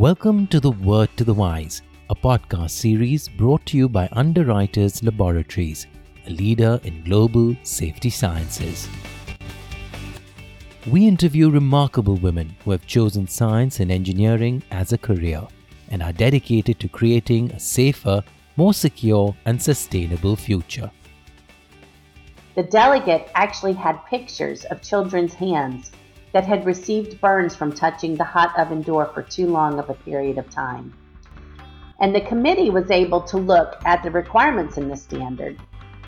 Welcome to the Word to the Wise, a podcast series brought to you by Underwriters Laboratories, a leader in global safety sciences. We interview remarkable women who have chosen science and engineering as a career and are dedicated to creating a safer, more secure, and sustainable future. The delegate actually had pictures of children's hands that had received burns from touching the hot oven door for too long of a period of time. And the committee was able to look at the requirements in the standard,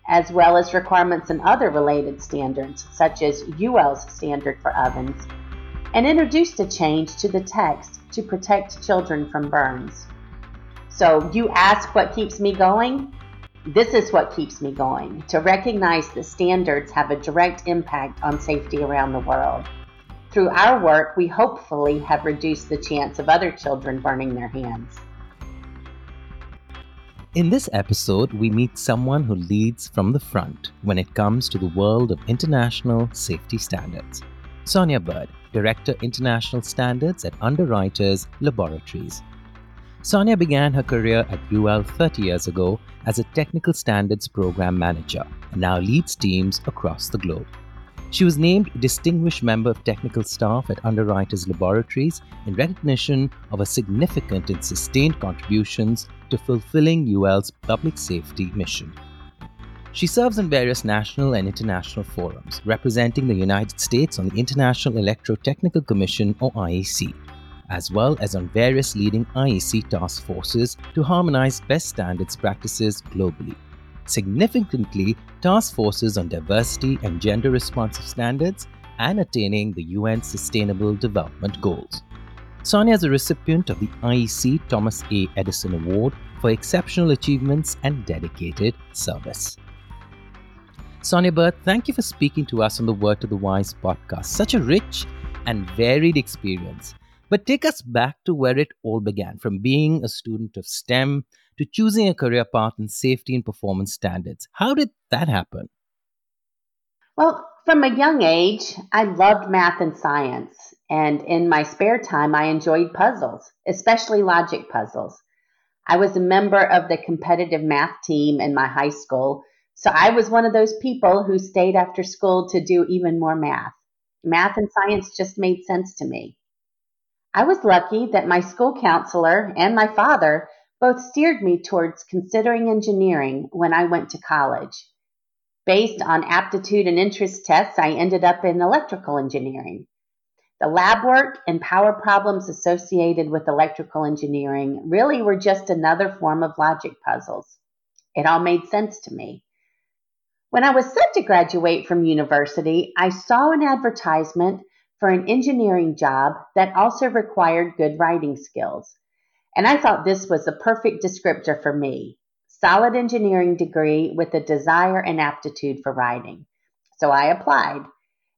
as well as requirements in other related standards, such as UL's standard for ovens, and introduced a change to the text to protect children from burns. So, you ask what keeps me going? This is what keeps me going to recognize that standards have a direct impact on safety around the world. Through our work, we hopefully have reduced the chance of other children burning their hands. In this episode, we meet someone who leads from the front when it comes to the world of international safety standards. Sonia Bird, Director International Standards at Underwriters Laboratories. Sonia began her career at UL 30 years ago as a Technical Standards Program Manager and now leads teams across the globe. She was named Distinguished Member of Technical Staff at Underwriters Laboratories in recognition of her significant and sustained contributions to fulfilling UL's public safety mission. She serves in various national and international forums, representing the United States on the International Electrotechnical Commission or IEC, as well as on various leading IEC task forces to harmonize best standards practices globally significantly task forces on diversity and gender responsive standards and attaining the UN Sustainable Development Goals. Sonia is a recipient of the IEC Thomas A. Edison Award for exceptional achievements and dedicated service. Sonia Bird, thank you for speaking to us on the Word to the Wise podcast. Such a rich and varied experience. But take us back to where it all began from being a student of STEM to choosing a career path in safety and performance standards. How did that happen? Well, from a young age, I loved math and science. And in my spare time, I enjoyed puzzles, especially logic puzzles. I was a member of the competitive math team in my high school, so I was one of those people who stayed after school to do even more math. Math and science just made sense to me. I was lucky that my school counselor and my father both steered me towards considering engineering when I went to college. Based on aptitude and interest tests, I ended up in electrical engineering. The lab work and power problems associated with electrical engineering really were just another form of logic puzzles. It all made sense to me. When I was set to graduate from university, I saw an advertisement for an engineering job that also required good writing skills. And I thought this was the perfect descriptor for me solid engineering degree with a desire and aptitude for writing. So I applied.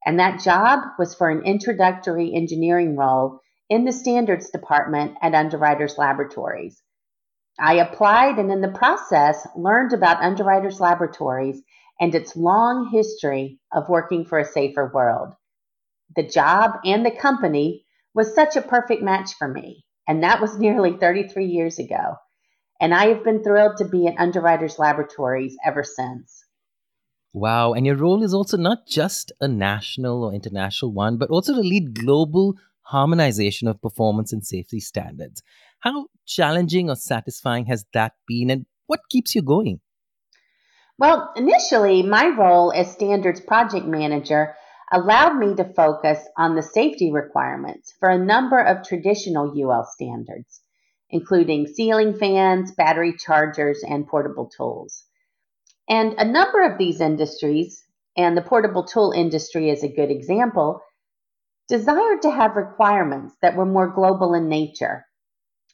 And that job was for an introductory engineering role in the standards department at Underwriters Laboratories. I applied and in the process learned about Underwriters Laboratories and its long history of working for a safer world. The job and the company was such a perfect match for me. And that was nearly 33 years ago. And I have been thrilled to be at Underwriters Laboratories ever since. Wow. And your role is also not just a national or international one, but also to lead global harmonization of performance and safety standards. How challenging or satisfying has that been, and what keeps you going? Well, initially, my role as standards project manager allowed me to focus on the safety requirements for a number of traditional UL standards, including ceiling fans, battery chargers, and portable tools. And a number of these industries, and the portable tool industry is a good example, desired to have requirements that were more global in nature.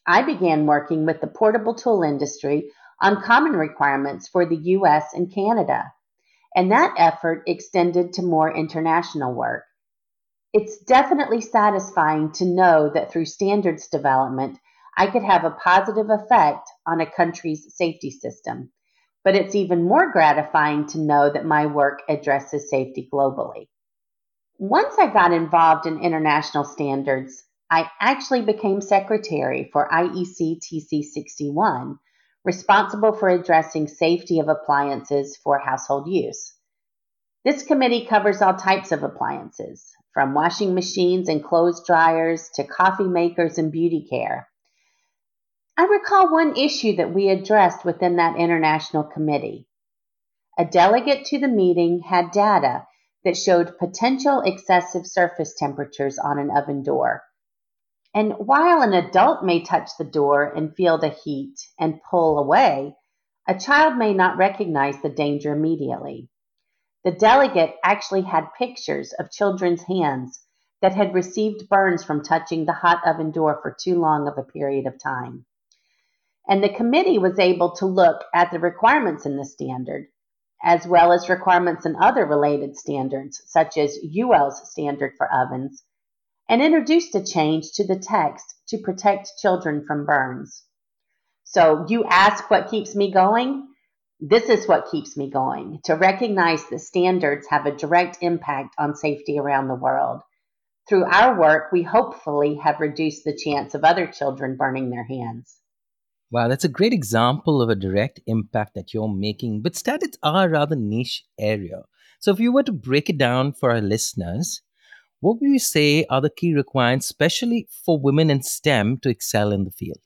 I began working with the portable tool industry on common requirements for the US and Canada and that effort extended to more international work. It's definitely satisfying to know that through standards development, I could have a positive effect on a country's safety system. But it's even more gratifying to know that my work addresses safety globally. Once I got involved in international standards, I actually became secretary for IEC TC 61, responsible for addressing safety of appliances for household use. This committee covers all types of appliances, from washing machines and clothes dryers to coffee makers and beauty care. I recall one issue that we addressed within that international committee. A delegate to the meeting had data that showed potential excessive surface temperatures on an oven door. And while an adult may touch the door and feel the heat and pull away, a child may not recognize the danger immediately. The delegate actually had pictures of children's hands that had received burns from touching the hot oven door for too long of a period of time. And the committee was able to look at the requirements in the standard, as well as requirements in other related standards, such as UL's standard for ovens, and introduced a change to the text to protect children from burns. So you ask what keeps me going? This is what keeps me going to recognize that standards have a direct impact on safety around the world. Through our work, we hopefully have reduced the chance of other children burning their hands. Wow, that's a great example of a direct impact that you're making. But standards are a rather niche area. So, if you were to break it down for our listeners, what would you say are the key requirements, especially for women in STEM, to excel in the field?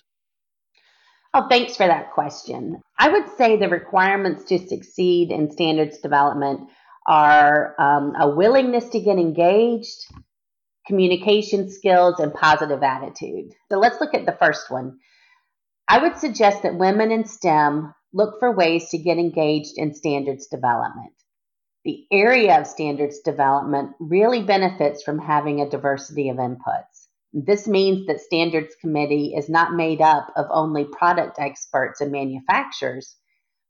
Oh, thanks for that question. I would say the requirements to succeed in standards development are um, a willingness to get engaged, communication skills, and positive attitude. So let's look at the first one. I would suggest that women in STEM look for ways to get engaged in standards development. The area of standards development really benefits from having a diversity of inputs. This means that Standards Committee is not made up of only product experts and manufacturers,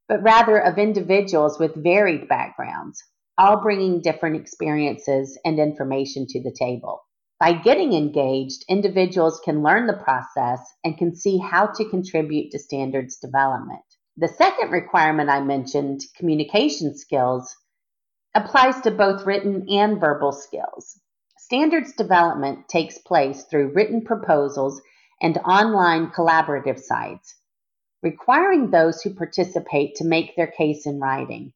but rather of individuals with varied backgrounds, all bringing different experiences and information to the table. By getting engaged, individuals can learn the process and can see how to contribute to standards development. The second requirement I mentioned, communication skills, applies to both written and verbal skills. Standards development takes place through written proposals and online collaborative sites, requiring those who participate to make their case in writing.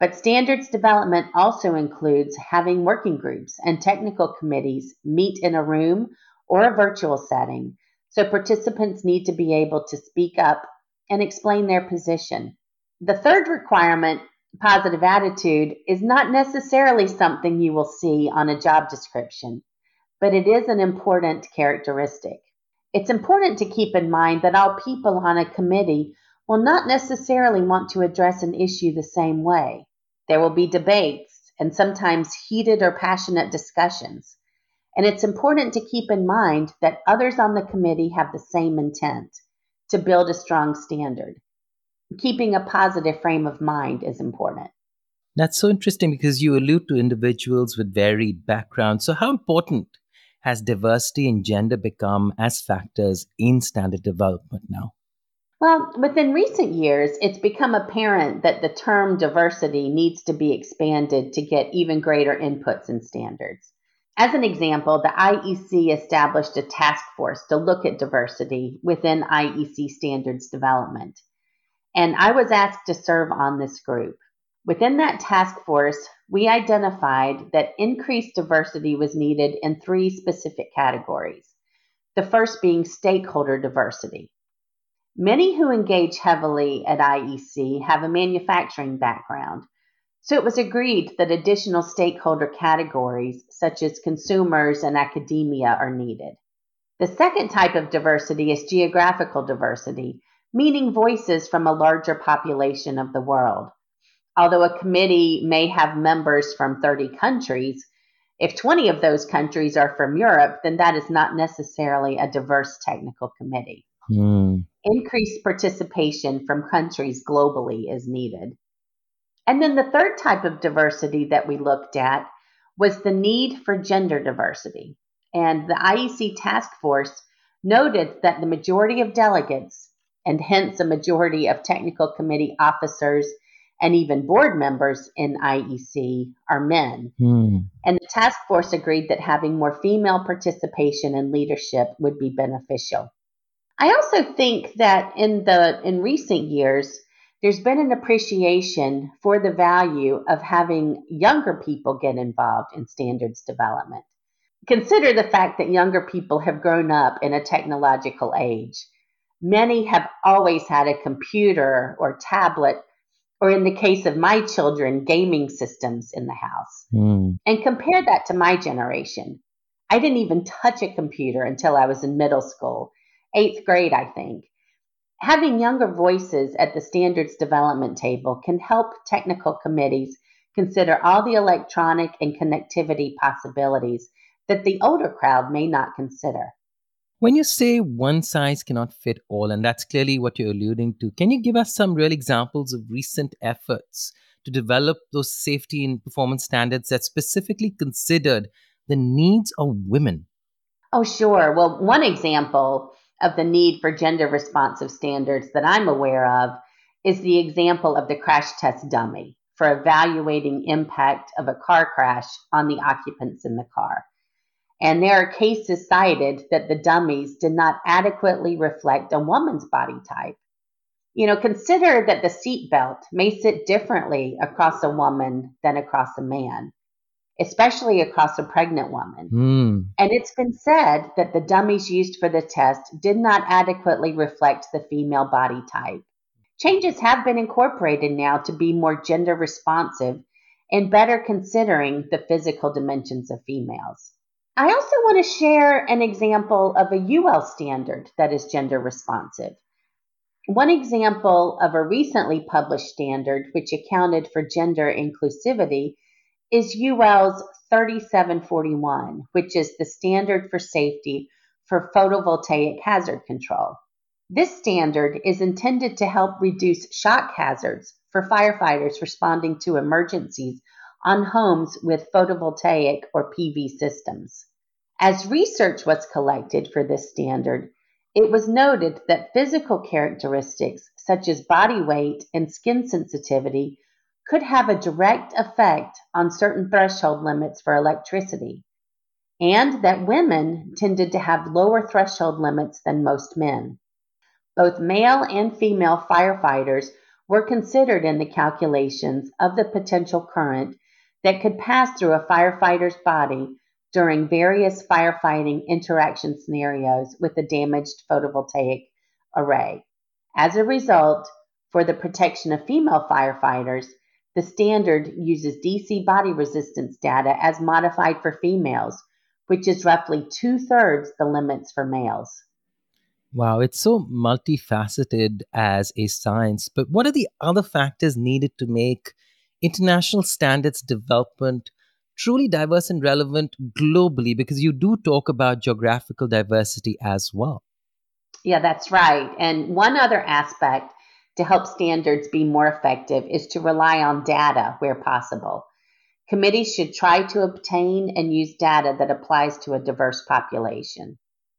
But standards development also includes having working groups and technical committees meet in a room or a virtual setting, so participants need to be able to speak up and explain their position. The third requirement positive attitude is not necessarily something you will see on a job description, but it is an important characteristic. It's important to keep in mind that all people on a committee will not necessarily want to address an issue the same way. There will be debates and sometimes heated or passionate discussions. And it's important to keep in mind that others on the committee have the same intent to build a strong standard keeping a positive frame of mind is important. That's so interesting because you allude to individuals with varied backgrounds. So, how important has diversity and gender become as factors in standard development now? Well, within recent years, it's become apparent that the term diversity needs to be expanded to get even greater inputs and standards. As an example, the IEC established a task force to look at diversity within IEC standards development and I was asked to serve on this group. Within that task force, we identified that increased diversity was needed in three specific categories. The first being stakeholder diversity. Many who engage heavily at IEC have a manufacturing background, so it was agreed that additional stakeholder categories, such as consumers and academia, are needed. The second type of diversity is geographical diversity, meaning voices from a larger population of the world. Although a committee may have members from 30 countries, if 20 of those countries are from Europe, then that is not necessarily a diverse technical committee. Mm. Increased participation from countries globally is needed. And then the third type of diversity that we looked at was the need for gender diversity. And the IEC task force noted that the majority of delegates and hence a majority of technical committee officers and even board members in IEC are men. Hmm. And the task force agreed that having more female participation and leadership would be beneficial. I also think that in the in recent years there's been an appreciation for the value of having younger people get involved in standards development. Consider the fact that younger people have grown up in a technological age. Many have always had a computer or tablet or in the case of my children, gaming systems in the house. Mm. And compare that to my generation. I didn't even touch a computer until I was in middle school, eighth grade, I think. Having younger voices at the standards development table can help technical committees consider all the electronic and connectivity possibilities that the older crowd may not consider. When you say one size cannot fit all, and that's clearly what you're alluding to, can you give us some real examples of recent efforts to develop those safety and performance standards that specifically considered the needs of women? Oh, sure. Well, one example of the need for gender responsive standards that I'm aware of is the example of the crash test dummy for evaluating impact of a car crash on the occupants in the car. And there are cases cited that the dummies did not adequately reflect a woman's body type. You know, consider that the seatbelt may sit differently across a woman than across a man, especially across a pregnant woman. Mm. And it's been said that the dummies used for the test did not adequately reflect the female body type. Changes have been incorporated now to be more gender responsive and better considering the physical dimensions of females. I also want to share an example of a UL standard that is gender responsive. One example of a recently published standard which accounted for gender inclusivity is UL's 3741, which is the standard for safety for photovoltaic hazard control. This standard is intended to help reduce shock hazards for firefighters responding to emergencies on homes with photovoltaic or PV systems. As research was collected for this standard, it was noted that physical characteristics such as body weight and skin sensitivity could have a direct effect on certain threshold limits for electricity, and that women tended to have lower threshold limits than most men. Both male and female firefighters were considered in the calculations of the potential current that could pass through a firefighter's body during various firefighting interaction scenarios with a damaged photovoltaic array. As a result, for the protection of female firefighters, the standard uses DC body resistance data as modified for females, which is roughly two thirds the limits for males. Wow, it's so multifaceted as a science, but what are the other factors needed to make international standards development truly diverse and relevant globally? Because you do talk about geographical diversity as well. Yeah, that's right. And one other aspect to help standards be more effective is to rely on data where possible. Committees should try to obtain and use data that applies to a diverse population.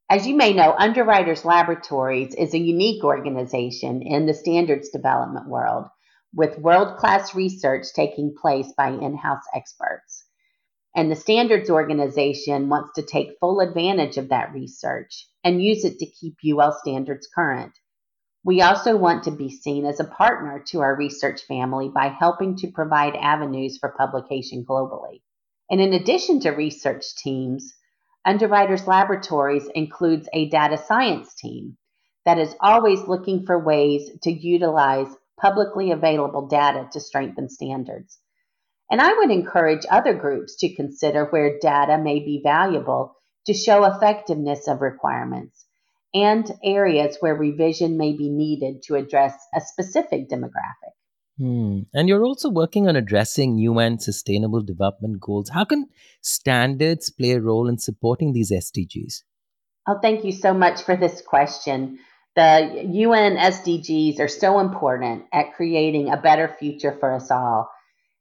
As you may know, Underwriters Laboratories is a unique organization in the standards development world, with world class research taking place by in house experts. And the standards organization wants to take full advantage of that research and use it to keep UL standards current. We also want to be seen as a partner to our research family by helping to provide avenues for publication globally. And in addition to research teams, Underwriters Laboratories includes a data science team that is always looking for ways to utilize publicly available data to strengthen standards. And I would encourage other groups to consider where data may be valuable to show effectiveness of requirements and areas where revision may be needed to address a specific demographic. Hmm. And you're also working on addressing UN Sustainable Development Goals. How can standards play a role in supporting these SDGs? Oh, thank you so much for this question. The UN SDGs are so important at creating a better future for us all.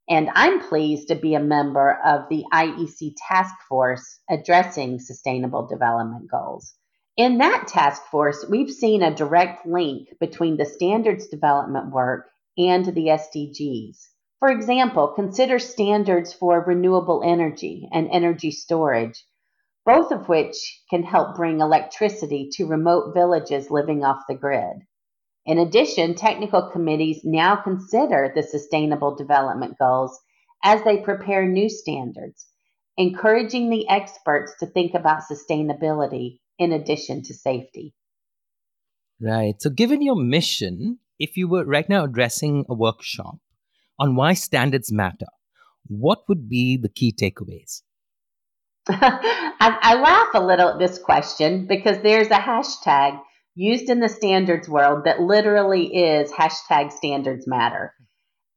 And I'm pleased to be a member of the IEC task force addressing sustainable development goals. In that task force, we've seen a direct link between the standards development work and the SDGs. For example, consider standards for renewable energy and energy storage, both of which can help bring electricity to remote villages living off the grid. In addition, technical committees now consider the Sustainable Development Goals as they prepare new standards, encouraging the experts to think about sustainability in addition to safety. Right. So, given your mission, if you were right now addressing a workshop on why standards matter, what would be the key takeaways? I, I, laugh a little at this question because there's a hashtag used in the standards world that literally is hashtag standards matter.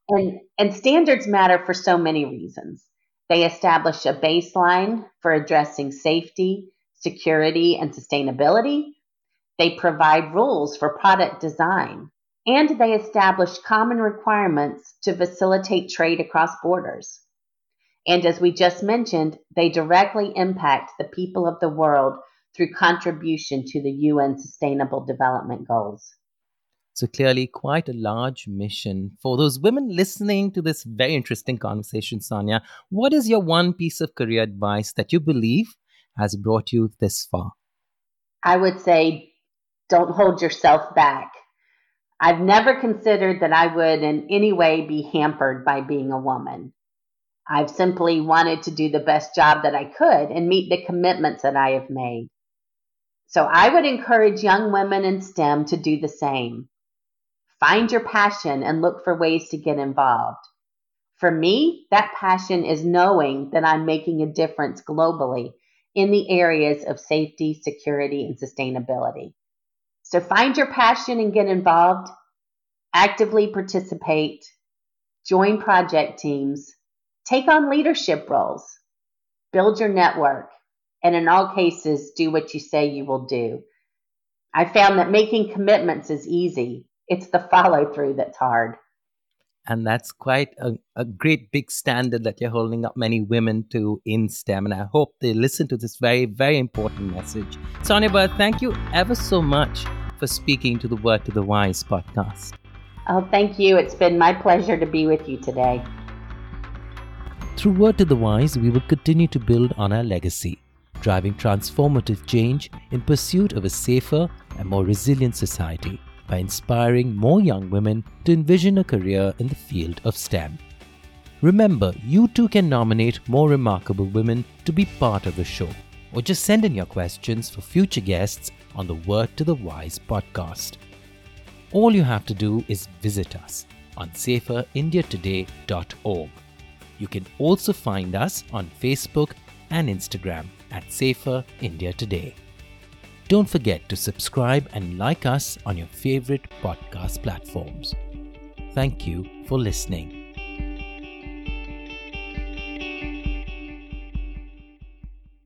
And, and standards matter for so many reasons. They establish a baseline for addressing safety, security, and sustainability. They provide rules for product design. And they establish common requirements to facilitate trade across borders. And as we just mentioned, they directly impact the people of the world through contribution to the UN Sustainable Development Goals. So, clearly, quite a large mission. For those women listening to this very interesting conversation, Sonia, what is your one piece of career advice that you believe has brought you this far? I would say don't hold yourself back. I've never considered that I would in any way be hampered by being a woman. I've simply wanted to do the best job that I could and meet the commitments that I have made. So I would encourage young women in STEM to do the same. Find your passion and look for ways to get involved. For me, that passion is knowing that I'm making a difference globally in the areas of safety, security, and sustainability. So find your passion and get involved, actively participate, join project teams, take on leadership roles, build your network, and in all cases, do what you say you will do. I found that making commitments is easy. It's the follow through that's hard. And that's quite a, a great big standard that you're holding up many women to in STEM. And I hope they listen to this very, very important message. Sonia Bird, thank you ever so much for speaking to the Word to the Wise podcast. Oh, thank you. It's been my pleasure to be with you today. Through Word to the Wise, we will continue to build on our legacy driving transformative change in pursuit of a safer and more resilient society by inspiring more young women to envision a career in the field of STEM. Remember, you too can nominate more remarkable women to be part of the show, or just send in your questions for future guests on the Word to the Wise podcast. All you have to do is visit us on saferindiatoday.org. You can also find us on Facebook and Instagram at Safer India Today. Don't forget to subscribe and like us on your favorite podcast platforms. Thank you for listening.